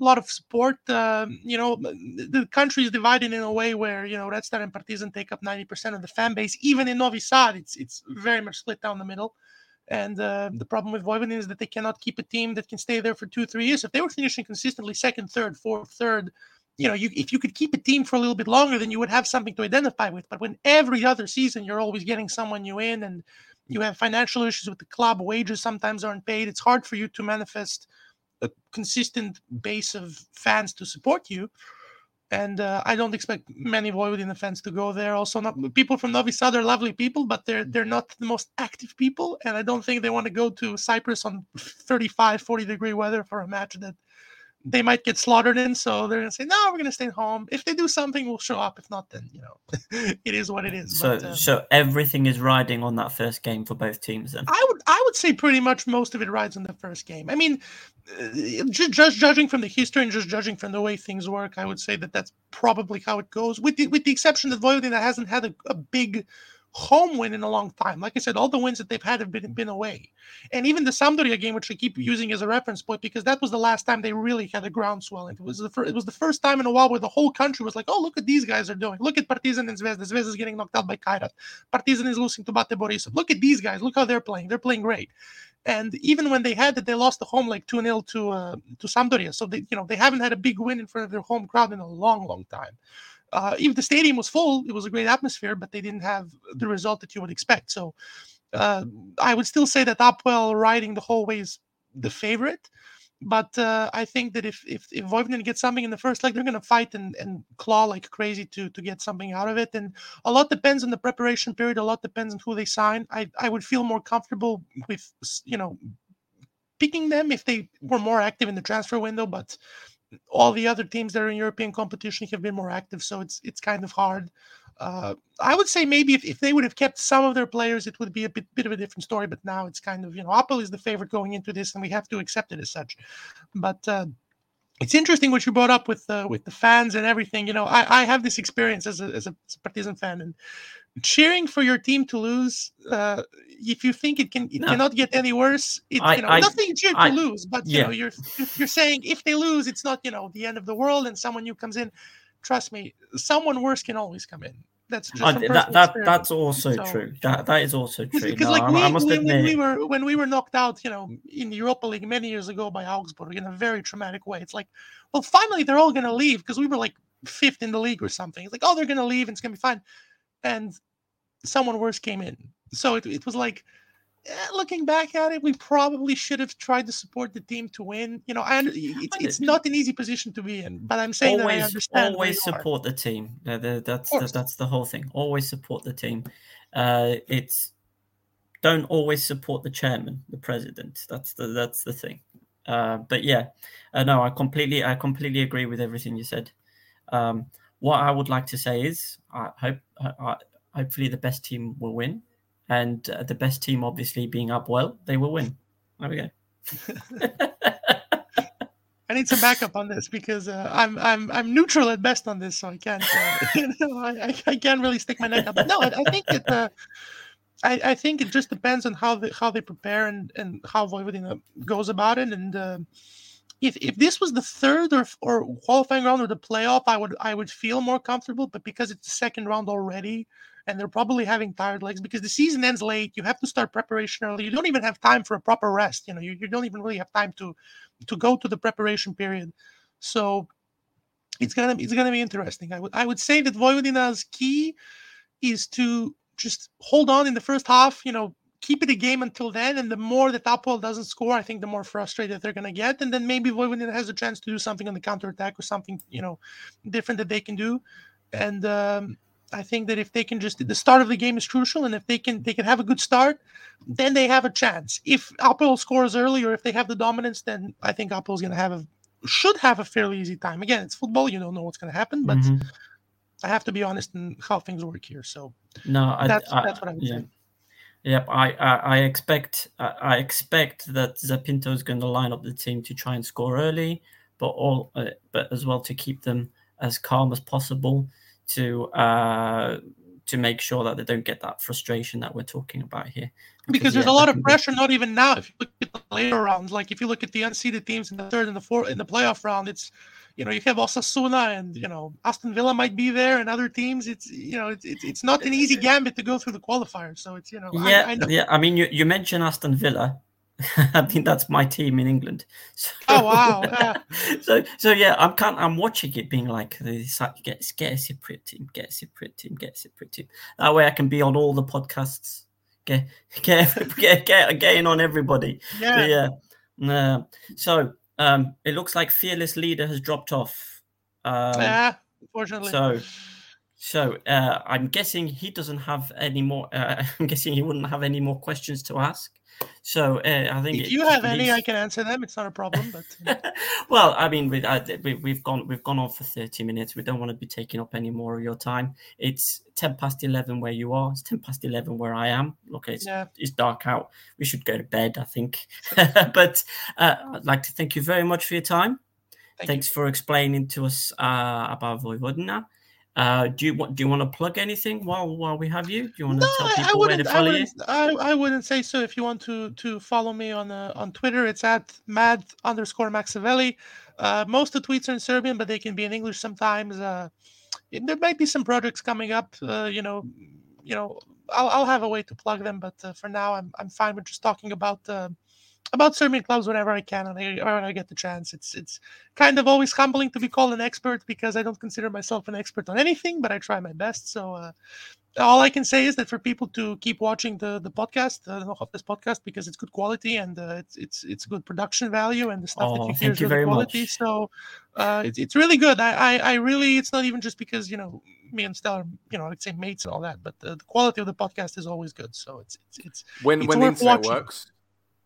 Speaker 3: a lot of support. Uh, you know, the country is divided in a way where you know Red Star and Partizan take up ninety percent of the fan base. Even in Novi Sad, it's it's very much split down the middle. And uh, the problem with Vojvodin is that they cannot keep a team that can stay there for two, three years. If they were finishing consistently second, third, fourth, third, you know, you, if you could keep a team for a little bit longer, then you would have something to identify with. But when every other season you're always getting someone new in and you have financial issues with the club, wages sometimes aren't paid, it's hard for you to manifest a consistent base of fans to support you and uh, I don't expect many Vojvodina fans to go there. Also, not people from Novi Sad are lovely people, but they're they're not the most active people, and I don't think they want to go to Cyprus on 35, 40 degree weather for a match that they might get slaughtered in. So they're gonna say, no, we're gonna stay home. If they do something, we'll show up. If not, then you know, it is what it is.
Speaker 2: So, but, um, so everything is riding on that first game for both teams. Then
Speaker 3: I would, I would say pretty much most of it rides on the first game. I mean, uh, just judging from the history and just judging from the way things work, I would say that that's probably how it goes. With the with the exception that Vojvodina hasn't had a, a big home win in a long time. Like I said, all the wins that they've had have been been away, and even the Sampdoria game, which I keep using as a reference point, because that was the last time they really had a groundswell. It was the first, it was the first time in a while where the whole country was like, "Oh, look what these guys are doing! Look at Partizan and Zvezda. Zvezda is getting knocked out by Kairat. Partizan is losing to Bate Borisov. Look at these guys! Look how they're playing. They're playing great." And even when they had it, they lost the home like two 0 to uh, to Sampdoria. So they you know they haven't had a big win in front of their home crowd in a long, long time uh, even the stadium was full, it was a great atmosphere, but they didn't have the result that you would expect. So uh, I would still say that APOEL riding the whole way is the favorite. But uh, I think that if if if gets something in the first leg, they're going to fight and, and claw like crazy to to get something out of it. And a lot depends on the preparation period. A lot depends on who they sign. I I would feel more comfortable with you know picking them if they were more active in the transfer window. But all the other teams that are in European competition have been more active, so it's it's kind of hard. Uh, I would say maybe if, if they would have kept some of their players, it would be a bit, bit of a different story. But now it's kind of you know APOEL is the favorite going into this, and we have to accept it as such. But uh, it's interesting what you brought up with uh, with the fans and everything. You know, I, I have this experience as a, as a Partizan fan, and cheering for your team to lose uh, if you think it can it no. cannot get any worse it, I, you know I, nothing cheer to lose but you know you're you're saying if they lose it's not you know the end of the world and someone new comes in. Trust me someone worse can always come in. That's just
Speaker 2: I, that, that that's also so, true. That that is also true.
Speaker 3: because no, like we, I must when, admit... when we were when we were knocked out you know in the europa league many years ago by augsburg in a very traumatic way it's like well finally they're all going to leave because we were like fifth in the league or something. It's like oh they're going to leave and it's going to be fine and someone worse came in. So it, it was like, eh, looking back at it, we probably should have tried to support the team to win. You know, I, it's, it's not an easy position to be in, but I'm saying
Speaker 2: always,
Speaker 3: that I understand.
Speaker 2: Always support the team. That's the, that's the whole thing. Always support the team. Uh, it's don't always support the chairman, the president. That's the that's the thing. Uh, but yeah, uh, no, I completely I completely agree with everything you said. Um, what I would like to say is, I hope I, hopefully the best team will win, and uh, the best team, obviously being Apoel, they will win. There we go.
Speaker 3: I need some backup on this because uh, I'm I'm I'm neutral at best on this, so I can't uh, you know, I, I can't really stick my neck out. But no, I, I think it uh, I, I think it just depends on how they how they prepare and and how Vojvodina goes about it, and uh, if if this was the third or or qualifying round or the playoff, I would I would feel more comfortable. But because it's the second round already, and they're probably having tired legs because the season ends late, you have to start preparation early. You don't even have time for a proper rest. You know, you, you don't even really have time to to go to the preparation period. So it's gonna it's gonna be interesting. I would I would say that Vojvodina's key is to just hold on in the first half. You know, keep it a game until then. And the more that APOEL doesn't score, I think the more frustrated they're going to get. And then maybe Vojvodina has a chance to do something on the counter attack or something, you know, different that they can do. And um, I think that if they can just the start of the game is crucial, and if they can they can have a good start, then they have a chance. If APOEL scores early or if they have the dominance, then I think APOEL is going to have a should have a fairly easy time. Again, it's football; you don't know what's going to happen, but. Mm-hmm. I have to be honest in how things work here. So
Speaker 2: no,
Speaker 3: that's
Speaker 2: I,
Speaker 3: that's what I'm
Speaker 2: yeah.
Speaker 3: say.
Speaker 2: Yep, I, I, I expect I expect that Sá Pinto is going to line up the team to try and score early, but all uh, but as well to keep them as calm as possible to uh, to make sure that they don't get that frustration that we're talking about here.
Speaker 3: Because, because there's yeah, a lot of pressure, not even now. If you look at the later rounds, like if you look at the unseeded teams in the third and the fourth in the playoff round, it's you know you have Osasuna and you know Aston Villa might be there and other teams. It's you know it's it's, it's not an easy gambit to go through the qualifiers. So it's you know
Speaker 2: yeah
Speaker 3: I, I know.
Speaker 2: yeah. I mean you you mentioned Aston Villa. I think that's my team in England. So,
Speaker 3: oh wow! Yeah.
Speaker 2: so so yeah, I'm kind I'm watching it being like this. Get get a Cypriot team, get a Cypriot team, get a Cypriot team. That way I can be on all the podcasts. Get get get get getting on everybody.
Speaker 3: Yeah.
Speaker 2: But yeah. Uh, so um, it looks like fearless leader has dropped off. Um,
Speaker 3: yeah, unfortunately.
Speaker 2: So, so uh, I'm guessing he doesn't have any more. Uh, I'm guessing he wouldn't have any more questions to ask. So uh, I think
Speaker 3: if you have any, I can answer them. It's not a problem. But
Speaker 2: well, I mean, we, uh, we, have gone we've gone on for thirty minutes. We don't want to be taking up any more of your time. It's ten past eleven where you are. It's ten past eleven where I am. Look, it's yeah. it's dark out. We should go to bed, I think. but uh, I'd like to thank you very much for your time. Thank Thanks you. for explaining to us uh, about Vojvodina. Uh, do you want do you want to plug anything while while we have you? Do you want to
Speaker 3: no,
Speaker 2: tell people where to follow
Speaker 3: I
Speaker 2: you?
Speaker 3: I, I wouldn't say so. If you want to to follow me on uh, on Twitter, it's at mad underscore Maxaveli. Uh, most of the tweets are in Serbian, but they can be in English sometimes. Uh, there might be some projects coming up. Uh, you know, you know, I'll I'll have a way to plug them, but uh, for now, I'm I'm fine with just talking about uh, about Serbian clubs whenever I can and I, when I get the chance. It's it's kind of always humbling to be called an expert because I don't consider myself an expert on anything, but I try my best. So uh, all I can say is that for people to keep watching the the podcast, uh, of this podcast, because it's good quality and uh, it's it's it's good production value and the stuff
Speaker 2: oh,
Speaker 3: that you
Speaker 2: hear
Speaker 3: is
Speaker 2: you
Speaker 3: really quality.
Speaker 2: Much.
Speaker 3: So uh, it's it's really good. I, I I really it's not even just because you know me and Stella, you know, I'd say mates and all that, but the, the quality of the podcast is always good. So it's it's it's
Speaker 1: when
Speaker 3: it's
Speaker 1: when the internet watching. works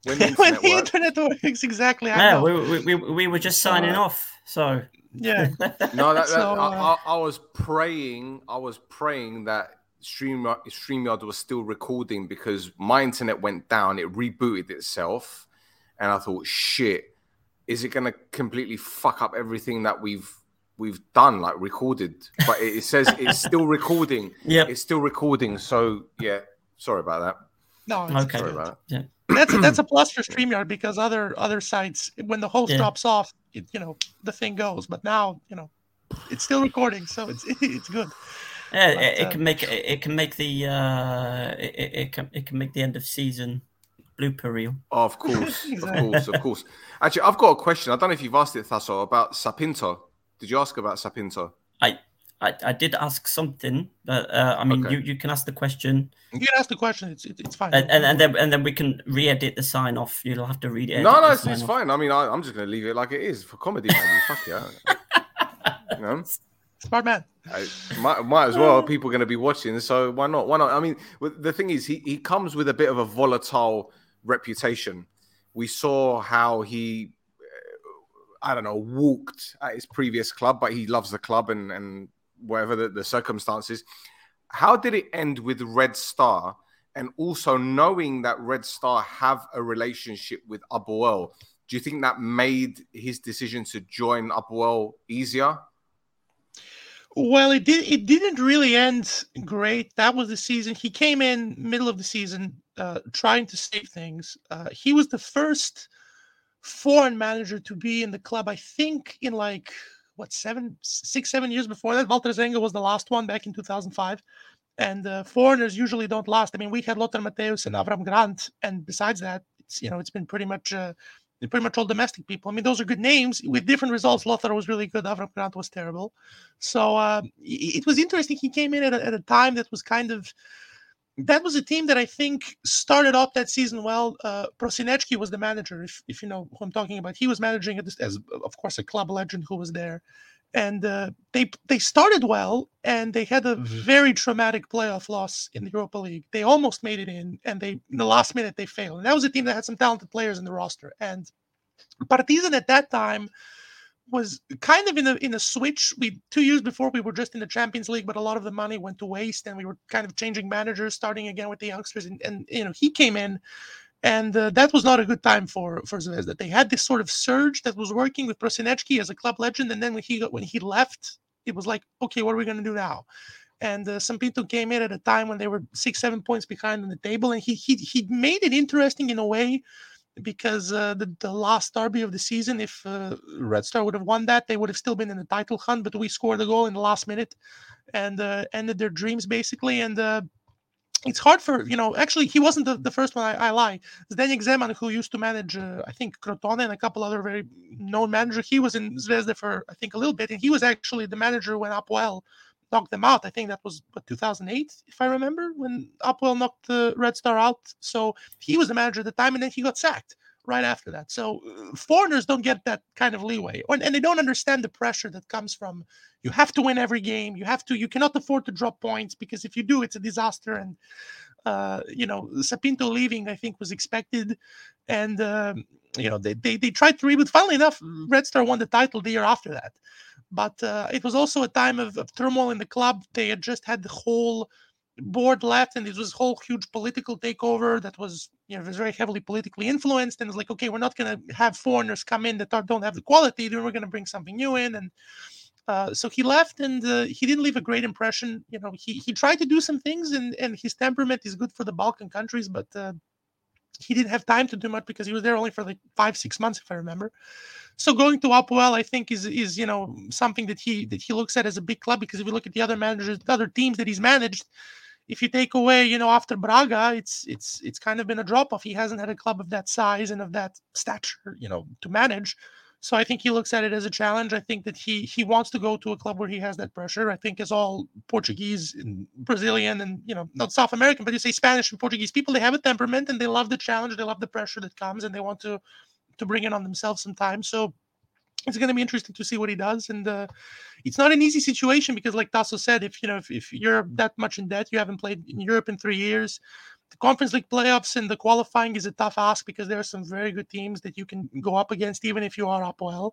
Speaker 3: when the internet, when the internet works. Exactly.
Speaker 2: Yeah, we, we, we were just signing uh, off. So
Speaker 3: yeah.
Speaker 1: no, that, that, so, uh, I, I, was praying. I was praying that Stream StreamYard was still recording because my internet went down. It rebooted itself, and I thought, shit, is it going to completely fuck up everything that we've we've done, like recorded? But it, it says it's still recording.
Speaker 2: Yeah,
Speaker 1: it's still recording. So yeah, sorry about that.
Speaker 3: No,
Speaker 2: okay.
Speaker 1: Sorry about
Speaker 2: that. Yeah
Speaker 3: that's that's a plus for StreamYard because other other sites, when the host yeah. drops off, it, you know the thing goes. But now, you know, it's still recording, so it's it's good.
Speaker 2: Yeah, but, it, it uh, can make it can make the uh, it, it can it can make the end of season blooper reel.
Speaker 1: Oh, of course, exactly. of course, of course. Actually, I've got a question. I don't know if you've asked it, Thasso, about Sá Pinto. Did you ask about Sá Pinto?
Speaker 2: I I, I did ask something, but uh, I mean, okay. you, you can ask the question.
Speaker 3: You can ask the question. It's it, it's fine.
Speaker 2: And, and, and then and then we can re-edit the sign off. You'll have to read it.
Speaker 1: No, no, it's, it's fine. I mean, I, am just going to leave it like it is for comedy. Fuck yeah. you know?
Speaker 3: Smart man.
Speaker 1: I, might, might as well. People are going to be watching, so why not? Why not? I mean, the thing is, he, he comes with a bit of a volatile reputation. We saw how he I don't know, walked at his previous club, but he loves the club and, and whatever the, the circumstances. How did it end with Red Star? And also knowing that Red Star have a relationship with APOEL, do you think that made his decision to join APOEL easier?
Speaker 3: Well, it did. It didn't really end great. That was the season. He came in middle of the season, uh, trying to save things. Uh, he was the first foreign manager to be in the club. I think in like what seven, six, seven years before that, Walter Zenga was the last one back in 2005. And uh, foreigners usually don't last. I mean, we had Lothar Matthäus and Avram Grant, and besides that, it's you know it's been pretty much uh, pretty much all domestic people. I mean, those are good names with different results. Lothar was really good. Avram Grant was terrible. So uh, it was interesting. He came in at a, at a time that was kind of that was a team that I think started off that season well. Uh, Prosinecki was the manager, if, if you know who I'm talking about. He was managing it as, of course, a club legend who was there, and uh, they they started well, and they had a mm-hmm. very traumatic playoff loss in the Europa League. They almost made it in, and they in the last minute they failed. And that was a team that had some talented players in the roster. And Partizan at that time was kind of in a in a switch. We two years before we were just in the Champions League, but a lot of the money went to waste, and we were kind of changing managers, starting again with the youngsters. And, and you know, he came in, and uh, that was not a good time for for Zvezda. They had this sort of surge that was working with Prosinecki as a club legend, and then when he when he left, it was like, okay, what are we going to do now? And uh, Sá Pinto came in at a time when they were six, seven points behind on the table, and he he he made it interesting in a way because uh, the, the last derby of the season, if uh, Red Star would have won that, they would have still been in the title hunt. But we scored a goal in the last minute and uh, ended their dreams basically. And uh, it's hard for you know. Actually, he wasn't the, the first one. I, I lie. Zdeněk Zeman, who used to manage, uh, I think Crotone and a couple other very known managers. He was in Zvezda for I think a little bit, and he was actually the manager when Apoel knocked them out. I think that was what 2008, if I remember, when APOEL knocked the Red Star out. So he was the manager at the time, and then he got sacked right after that. So uh, foreigners don't get that kind of leeway, and, they don't understand the pressure that comes from you have to win every game. You have to. You cannot afford to drop points because if you do, it's a disaster. And uh, you know, Sá Pinto leaving, I think, was expected, and uh, you know they, they they tried to reboot. Finally enough, Red Star won the title the year after that. But uh, it was also a time of, of, turmoil in the club. They had just had the whole board left, and it was whole huge political takeover that was, you know, was very heavily politically influenced. And it's like, okay, we're not going to have foreigners come in that are, don't have the quality. Then we're going to bring something new in. And uh, so he left, and uh, he didn't leave a great impression. You know, he he tried to do some things, and and his temperament is good for the Balkan countries, but uh, he didn't have time to do much because he was there only for like five six months, if I remember. So going to Apoel, I think, is is you know something that he that he looks at as a big club because if you look at the other managers, the other teams that he's managed, if you take away, you know, after Braga, it's it's it's kind of been a drop off. He hasn't had a club of that size and of that stature, you know, to manage. So I think he looks at it as a challenge. I think that he he wants to go to a club where he has that pressure. I think as all Portuguese and Brazilian and you know not South American, but you say Spanish and Portuguese people, they have a temperament and they love the challenge, they love the pressure that comes, and they want to to bring it on themselves sometimes. So it's going to be interesting to see what he does. And uh, it's not an easy situation because, like Tasso said, if you know if, if you're that much in debt, you haven't played in Europe in three years. The Conference League playoffs and the qualifying is a tough ask because there are some very good teams that you can go up against, even if you are APOEL.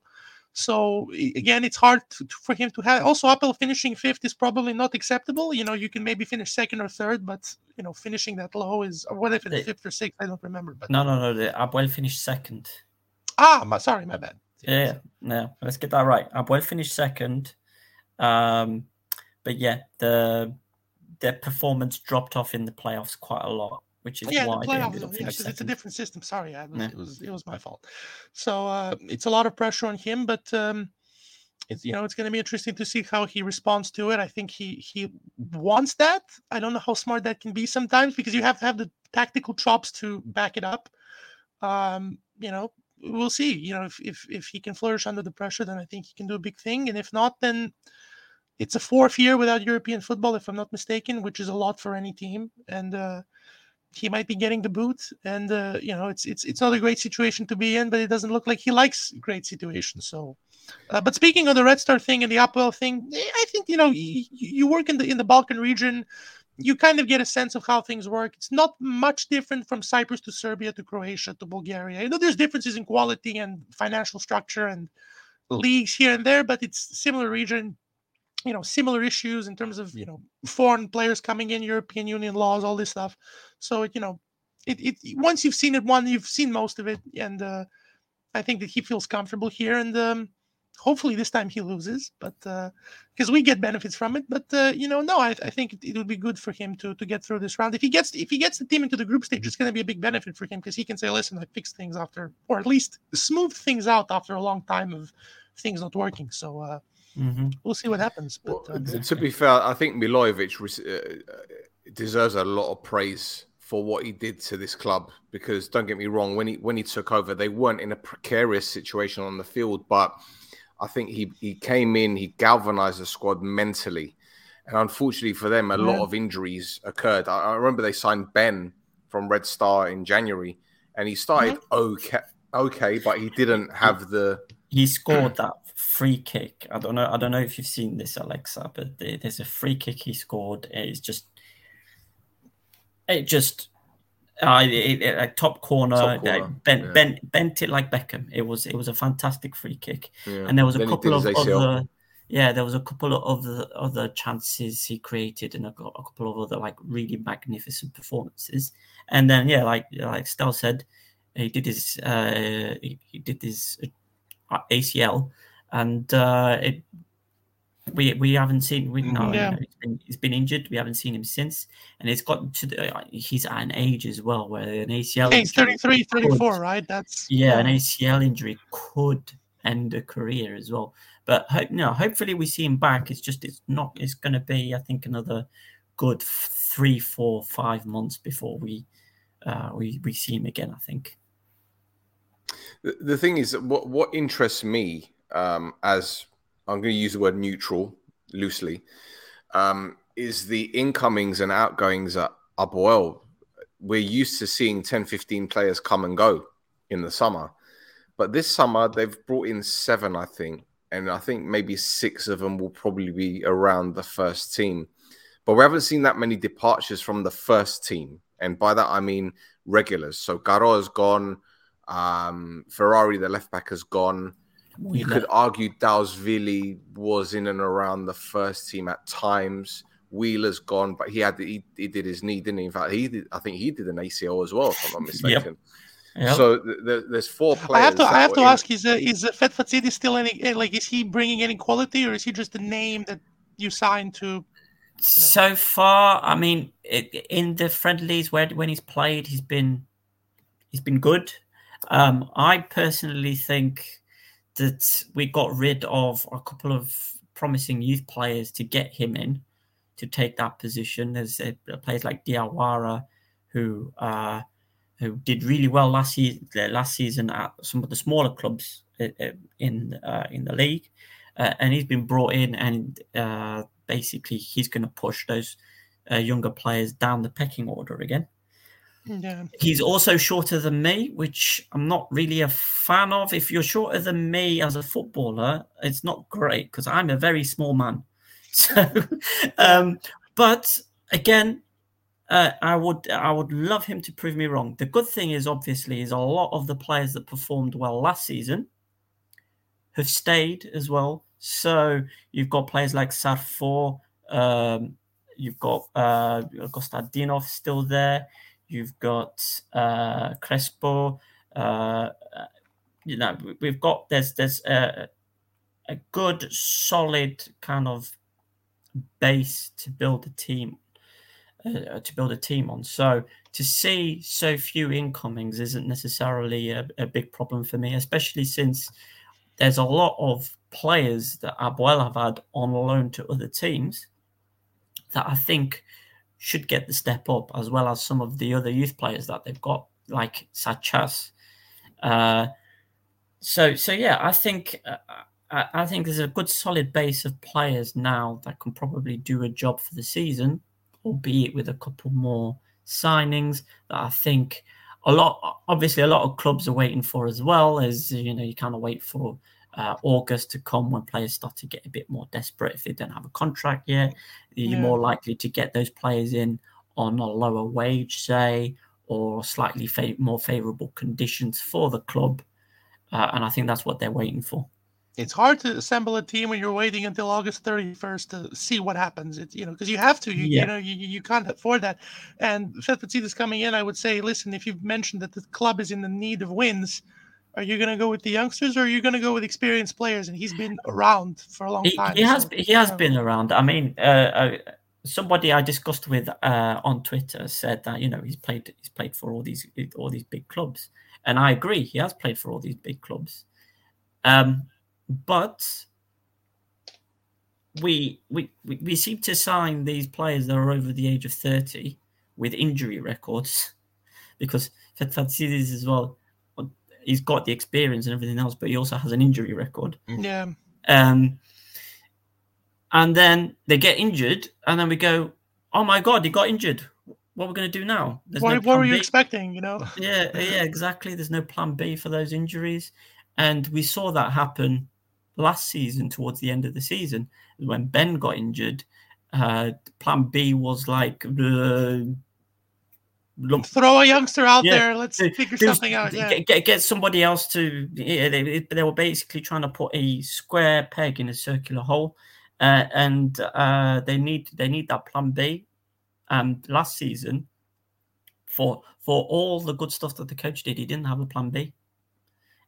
Speaker 3: So again, it's hard to, for him to have. Also, APOEL finishing fifth is probably not acceptable. You know, you can maybe finish second or third, but you know, finishing that low is or what if it's fifth or sixth? I don't remember. But
Speaker 2: no, no, no. The finished second.
Speaker 3: Ah, my, sorry, my bad.
Speaker 2: Yeah, no, let's get that right. Apoel finished second, um, but yeah, the their performance dropped off in the playoffs quite a lot which is yeah, why the playoffs, yeah,
Speaker 3: it's, it's, a different system. Sorry, was, yeah. it was it was my fault. So uh, it's a lot of pressure on him, but um, it's you know it's going to be interesting to see how he responds to it. I think he he wants that. I don't know how smart that can be sometimes because you have to have the tactical chops to back it up. Um, you know, we'll see. You know, if if if he can flourish under the pressure, then I think he can do a big thing. And if not, then it's a fourth year without European football, if I'm not mistaken, which is a lot for any team. And uh, he might be getting the boot, and uh, you know it's it's it's not a great situation to be in, but it doesn't look like he likes great situations. So, uh, but speaking of the Red Star thing and the APOEL thing, eh, I think you know you, you work in the in the Balkan region, you kind of get a sense of how things work. It's not much different from Cyprus to Serbia to Croatia to Bulgaria. You know, there's differences in quality and financial structure and leagues here and there, but it's similar region you know similar issues in terms of you know foreign players coming in european union laws all this stuff so it, you know it, it once you've seen it one you've seen most of it and uh, i think that he feels comfortable here and um, hopefully this time he loses, but because uh, we get benefits from it. But uh, you know, no, I, I think it, it, would be good for him to to get through this round. If he gets if he gets the team into the group stage, it's going to be a big benefit for him because he can say, "Listen, I fixed things after, or at least smooth things out after a long time of things not working." So. Uh, mm-hmm. We'll see what happens. But,
Speaker 1: well, uh, to be fair, I think Milojevic uh, deserves a lot of praise for what he did to this club because don't get me wrong when he when he took over they weren't in a precarious situation on the field but I think he he came in he galvanized the squad mentally and unfortunately for them a yeah. lot of injuries occurred I, I, remember they signed Ben from Red Star in January and he started mm-hmm. okay okay but he didn't have the
Speaker 2: he scored that free kick I don't know I don't know if you've seen this Aleksa but there's a free kick he scored it's just it just uh, it, it, a top corner, top corner. Bent, yeah. bent, bent it like Beckham. It was it was a fantastic free kick, yeah. and there was a then couple of other, yeah, there was a couple of other other chances he created, and a, a, couple of other like really magnificent performances. And then yeah, like like Stel said, he did his uh, he, he did his uh, ACL, and uh, it we we haven't seen. We no, yeah. he's, been, he's been injured. We haven't seen him since, and it's gotten to the, uh, he's at an age as well where an ACL.
Speaker 3: he's 33, 34, could, right? That's
Speaker 2: yeah, yeah, an ACL injury could end a career as well. But hope no, hopefully we see him back. It's just it's not. It's going to be I think another good three, four, five months before we uh, we we see him again. I think.
Speaker 1: The, the thing is, what what interests me um, as I'm going to use the word neutral loosely, um, is the incomings and outgoings at well. We're used to seeing 10, 15 players come and go in the summer. But this summer, they've brought in seven, I think. And I think maybe six of them will probably be around the first team. But we haven't seen that many departures from the first team. And by that, I mean regulars. So Garó has gone. Um, Ferrari, the left back, has gone. You could argue Dalsvili was in and around the first team at times. Wheeler's gone, but he had he, he did his knee, didn't he? In fact, he did. I think he did an ACL as well, if I'm not mistaken. Yep. Yep. So th- there's four players.
Speaker 3: I have to. I have to ask: Is uh, is uh, Fetfatzidis still any eh, like? Is he bringing any quality, or is he just a name that you signed to?
Speaker 2: So far, I mean, it, in the friendlies where when he's played, he's been he's been good. Um, I personally think that we got rid of a couple of promising youth players to get him in to take that position. There's uh, players like Diawara who uh, who did really well last season, last season at some of the smaller clubs uh, uh, in uh, in the league, uh, and he's been brought in, and uh, basically he's going to push those younger players down the pecking order again. Yeah. He's also shorter than me, which I'm not really a fan of. If you're shorter than me as a footballer, it's not great because I'm a very small man. So, um, but again, uh, I would I would love him to prove me wrong. The good thing is obviously is a lot of the players that performed well last season have stayed as well. So you've got players like Sarfor, um, you've got uh, Kostadinov still there. You've got uh, Crespo. Uh, you know, we've got there's there's a, a good solid kind of base to build a team uh, to build a team on. So to see so few incomings isn't necessarily a, a, big problem for me, especially since there's a lot of players that APOEL have had on loan to other teams that I think should get the step up, as well as some of the other youth players that they've got, like Sachas. Uh, so, so yeah, I think uh, I, I, think there's a good solid base of players now that can probably do a job for the season, albeit with a couple more signings that I think a lot. Obviously, a lot of clubs are waiting for as well. As you know, you kind of wait for uh, August to come when players start to get a bit more desperate if they don't have a contract yet. You're yeah. more likely to get those players in on a lower wage, say, or slightly fa- more favourable conditions for the club. Uh, and I think that's what they're waiting for.
Speaker 3: It's hard to assemble a team when you're waiting until August 31st to see what happens. It's you know because you have to. You, yeah. you know you, you can't afford that. And Fetfatzidis coming in, I would say, listen, if you've mentioned that the club is in the need of wins, Are you going to go with the youngsters or are you going to go with experienced players? And he's been around for a long
Speaker 2: He,
Speaker 3: time.
Speaker 2: he has
Speaker 3: so,
Speaker 2: he has been around. I mean, uh, uh, somebody I discussed with uh, on Twitter said that you know he's played he's played for all these all these big clubs, and I agree. He has played for all these big clubs, um, but we, we we seem to sign these players that are over the age of thirty with injury records, because Fetfatzidis as well. He's got the experience and everything else, but he also has an injury record.
Speaker 3: Yeah.
Speaker 2: Um, and then they get injured, and then we go, "Oh my god, he got injured. What are we going to do now?" There's
Speaker 3: What,
Speaker 2: no
Speaker 3: what were you
Speaker 2: B.
Speaker 3: expecting? You know?
Speaker 2: Yeah, yeah, exactly. There's no plan B for those injuries, and we saw that happen last season towards the end of the season when Ben got injured. Uh, plan B was like, uh, look,
Speaker 3: Throw a youngster out
Speaker 2: Yeah.
Speaker 3: there. Let's figure
Speaker 2: there was-
Speaker 3: something out. Yeah.
Speaker 2: Get, get get somebody else to. Yeah, they they were basically trying to put a square peg in a circular hole, uh, and uh, they need they need that plan B. And last season, for for all the good stuff that the coach did, he didn't have a plan B,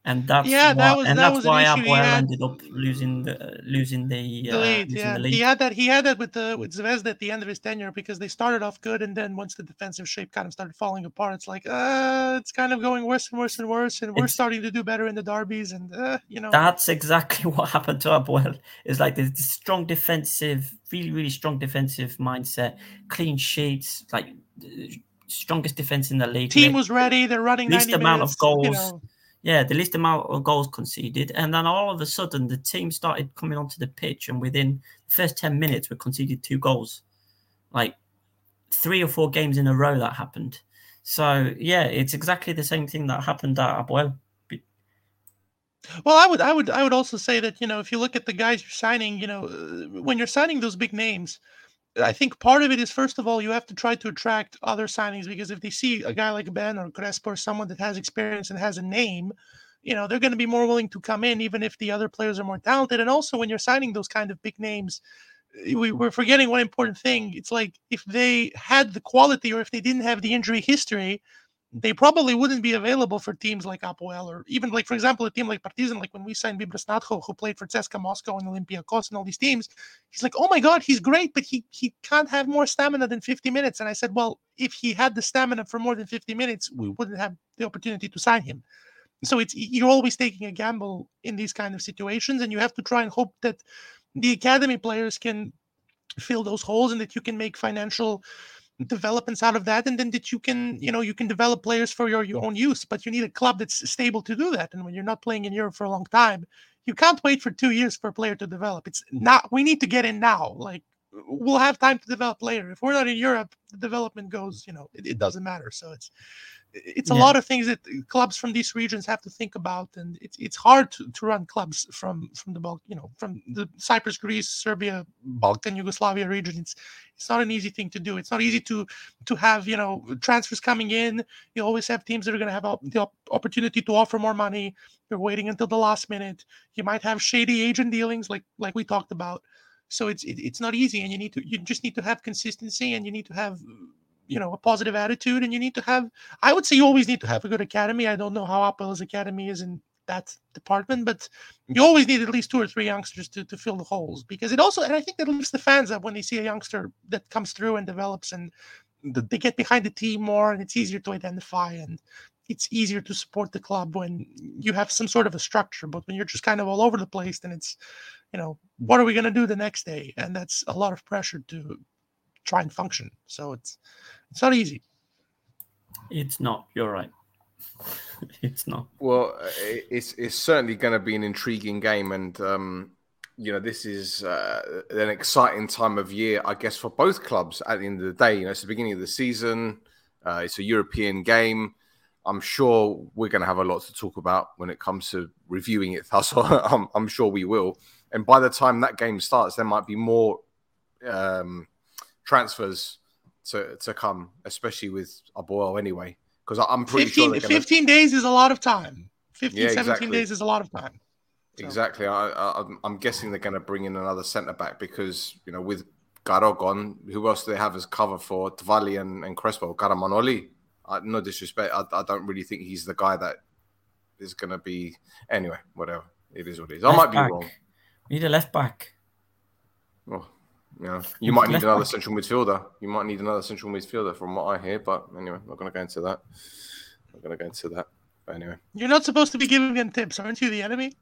Speaker 2: and that's
Speaker 3: Yeah,
Speaker 2: why,
Speaker 3: that was-
Speaker 2: and
Speaker 3: that
Speaker 2: that's
Speaker 3: was an
Speaker 2: why
Speaker 3: he
Speaker 2: APOEL
Speaker 3: had.
Speaker 2: ended up losing the losing the,
Speaker 3: the
Speaker 2: uh,
Speaker 3: lead,
Speaker 2: losing
Speaker 3: yeah.
Speaker 2: the
Speaker 3: He had that. He had that with the with Zvezda at the end of his tenure because they started off good, and then once the defensive shape kind of started falling apart, it's like, uh, it's kind of going worse and worse and worse, and we're
Speaker 2: It's-
Speaker 3: starting to do better in the derbies, and uh, you know,
Speaker 2: That's exactly what happened to APOEL. It's like this strong defensive, really, really strong defensive mindset, clean sheets, like the strongest defense in the league.
Speaker 3: team was ready. They're running
Speaker 2: least
Speaker 3: 90
Speaker 2: amount of
Speaker 3: minutes, you
Speaker 2: goals.
Speaker 3: know.
Speaker 2: Yeah, the least amount of goals conceded, and then all of a sudden the team started coming onto the pitch, and within the first ten minutes we conceded two goals, like three or four games in a row that happened. So yeah, it's exactly the same thing that happened at APOEL.
Speaker 3: Well, I would, I would, I would also say that you know, if you look at the guys you're signing, you know, uh, when you're signing those big names, I think part of it is first of all you have to try to attract other signings because if they see a guy like Ben or Crespo or someone that has experience and has a name, you know, they're going to be more willing to come in even if the other players are more talented. And also when you're signing those kind of big names, uh, we, we're forgetting one important thing. It's like if they had the quality or if they didn't have the injury history, they probably wouldn't be available for teams like Apoel or even like, for example, a team like Partizan, like when we signed Bibras who played for CSKA Moscow and Olympiacos and all these teams, he's like, oh my God, he's great, but he, he can't have more stamina than 50 minutes. And I said, well, if he had the stamina for more than 50 minutes, we mm. wouldn't have the opportunity to sign him. So it's you're always taking a gamble in these kind of situations, and you have to try and hope that the academy players can fill those holes and that you can make financial developments out of that and then that you can you know you can develop players for your, your own use but you need a club that's stable to do that and when you're not playing in europe for a long time you can't wait for two years for a player to develop. It's not we need to get in now like we'll have time to develop later. If we're not in europe the development goes you know it, it doesn't matter so it's it's a
Speaker 2: Yeah.
Speaker 3: lot of things that clubs from these regions have to think about and it's it's hard to, to run clubs from from the bulk you know from the cyprus greece serbia balkan yugoslavia region. It's it's not an easy thing to do. It's not easy to to have you know transfers coming in. You always have teams that are going to have op- the op- opportunity to offer more money. You're waiting until the last minute. You might have shady agent dealings like like we talked about. So it's it, it's not easy and you need to you just need to have consistency and you need to have you know a positive attitude and you need to have i would say you always need to have a good academy. I don't know how APOEL's academy is in that department but you mm-hmm. always need at least two or three youngsters to, to fill the holes because it also and i think that lifts the fans up when they see a youngster that comes through and develops and they get behind the team more and it's easier to identify and it's easier to support the club when you have some sort of a structure. But when you're just kind of all over the place then it's you know what are we going to do the next day? And that's a lot of pressure to try and function so it's it's not easy
Speaker 2: It's not. You're right. it's not.
Speaker 1: Well, uh, it's it's certainly going to be an intriguing game, and um, you know this is uh, an exciting time of year, I guess, for both clubs. At the end of the day, you know, it's the beginning of the season. Uh, it's a European game. I'm sure we're going to have a lot to talk about when it comes to reviewing it. Thus, I'm, I'm sure we will. And by the time that game starts, there might be more um, transfers to to come, especially with APOEL anyway. Because I'm pretty
Speaker 3: 15,
Speaker 1: sure they're gonna,
Speaker 3: 15 days is a lot of time 15
Speaker 1: Yeah,
Speaker 3: 17
Speaker 1: exactly.
Speaker 3: days is a lot of time So-
Speaker 1: Exactly. I, I, I'm- I'm guessing they're going to bring in another centre back because you know with Garogon, who else do they have as cover for Tvali and, and Crespo? Karamanoli. I, no disrespect, I, I don't really think he's the guy that is going to be anyway. Whatever it is, what it is. I
Speaker 2: Left
Speaker 1: might be wrong.
Speaker 2: We need a left back.
Speaker 1: Well, you you might need another central midfielder. You might need another central midfielder, from what I hear. But anyway, I'm not going to go into that. Not going to go into that. But anyway,
Speaker 3: You're not supposed to be giving him tips, aren't you? The enemy.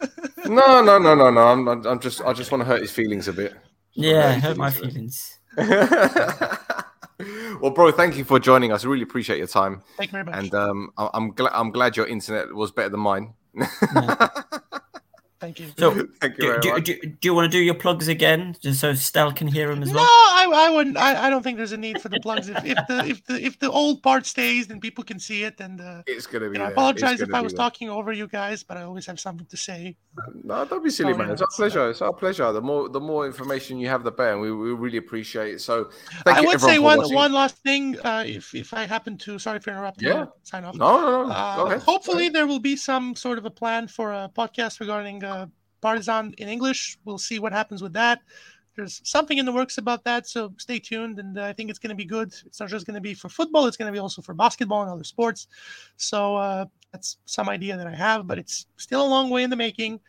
Speaker 1: no, no, no, no, no. I'm, I'm I'm just, I just want to hurt his feelings a bit.
Speaker 2: Yeah,
Speaker 1: his
Speaker 2: hurt my
Speaker 1: feelings
Speaker 2: feelings.
Speaker 1: well, bro, thank you for joining us. I really appreciate your time,
Speaker 3: Thank you very much.
Speaker 1: and um, I- I'm glad, I'm glad your internet was better than mine.
Speaker 3: Thank you.
Speaker 2: So,
Speaker 1: thank you
Speaker 2: do,
Speaker 1: very
Speaker 2: do,
Speaker 1: much.
Speaker 2: do, do you want to do your plugs again, just so Stel can hear them as
Speaker 3: No,
Speaker 2: well?
Speaker 3: I, I wouldn't. I, I don't think there's a need for the plugs. If, if the if the if the old part stays, then people can see it. And uh,
Speaker 1: It's gonna be.
Speaker 3: you know, I apologize if I was
Speaker 1: there.
Speaker 3: talking over you guys, but I always have something to say.
Speaker 1: No, don't be silly,
Speaker 3: Oh,
Speaker 1: man. It's our pleasure. It's our pleasure. The more, the more information you have, the better. And we, we really appreciate it. So, thank
Speaker 3: I
Speaker 1: you,
Speaker 3: would say one
Speaker 1: watching.
Speaker 3: one last thing. Uh, if if I happen to, sorry for interrupting.
Speaker 1: Yeah.
Speaker 3: Sign off.
Speaker 1: No, no, no.
Speaker 3: Uh,
Speaker 1: Go ahead.
Speaker 3: hopefully, there will be some sort of a plan for a podcast regarding uh, Partizan in English. We'll see what happens with that. There's something in the works about that, so stay tuned. And uh, I think it's going to be good. It's not just going to be for football; it's going to be also for basketball and other sports. So uh, that's some idea that I have, but it's still a long way in the making.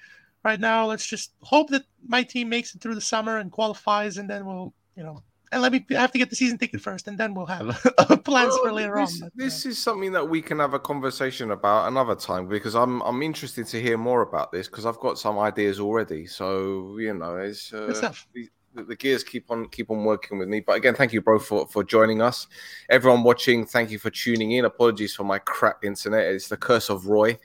Speaker 3: Right now, let's just hope that my team makes it through the summer and qualifies, and then we'll, you know, and let me. I have to get the season ticket first, and then we'll have plans for later
Speaker 1: this,
Speaker 3: on. but, uh,
Speaker 1: This is something that we can have a conversation about another time because I'm I'm interested to hear more about this because I've got some ideas already. So you know, it's uh, the, the gears keep on keep on working with me. But again, thank you, bro, for for joining us. Everyone watching, thank you for tuning in. Apologies for my crap internet. It's the curse of Roy.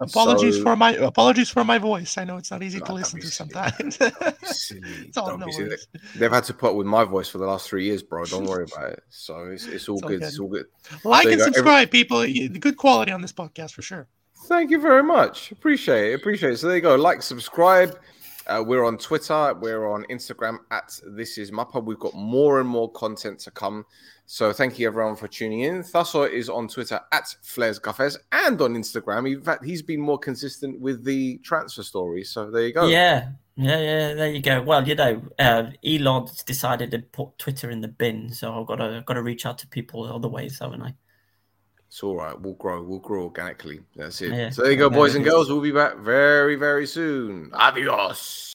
Speaker 3: Apologies
Speaker 1: So-
Speaker 3: for my apologies for my voice. I know it's not easy
Speaker 1: No,
Speaker 3: to listen to sometimes.
Speaker 1: Don't be silly.
Speaker 3: It's all no
Speaker 1: be silly.
Speaker 3: worries.
Speaker 1: They've had to put up with my voice for the last three years, bro. Don't worry about it. So it's, it's all
Speaker 3: It's
Speaker 1: good.
Speaker 3: good.
Speaker 1: It's all good.
Speaker 3: Like
Speaker 1: you
Speaker 3: and
Speaker 1: go. Every-
Speaker 3: subscribe, people. Good quality on this podcast for sure.
Speaker 1: Thank you very much. Appreciate it. Appreciate it. So there you go. Like, subscribe. Uh, we're on Twitter. We're on Instagram at This Is Mappa. We've got more and more content to come. So thank you everyone for tuning in. Thasso is on Twitter at Flares Cafes and on Instagram. In fact, he's been more consistent with the transfer stories. So there you go.
Speaker 2: Yeah, yeah, yeah. There you go. Well, you know, uh, Elon's decided to put Twitter in the bin, so I've got to got to reach out to people other ways, haven't I?
Speaker 1: It's all right. We'll grow. We'll grow organically. That's it.
Speaker 2: Yeah.
Speaker 1: So there you go, boys and girls. We'll be back very, very soon. Adios.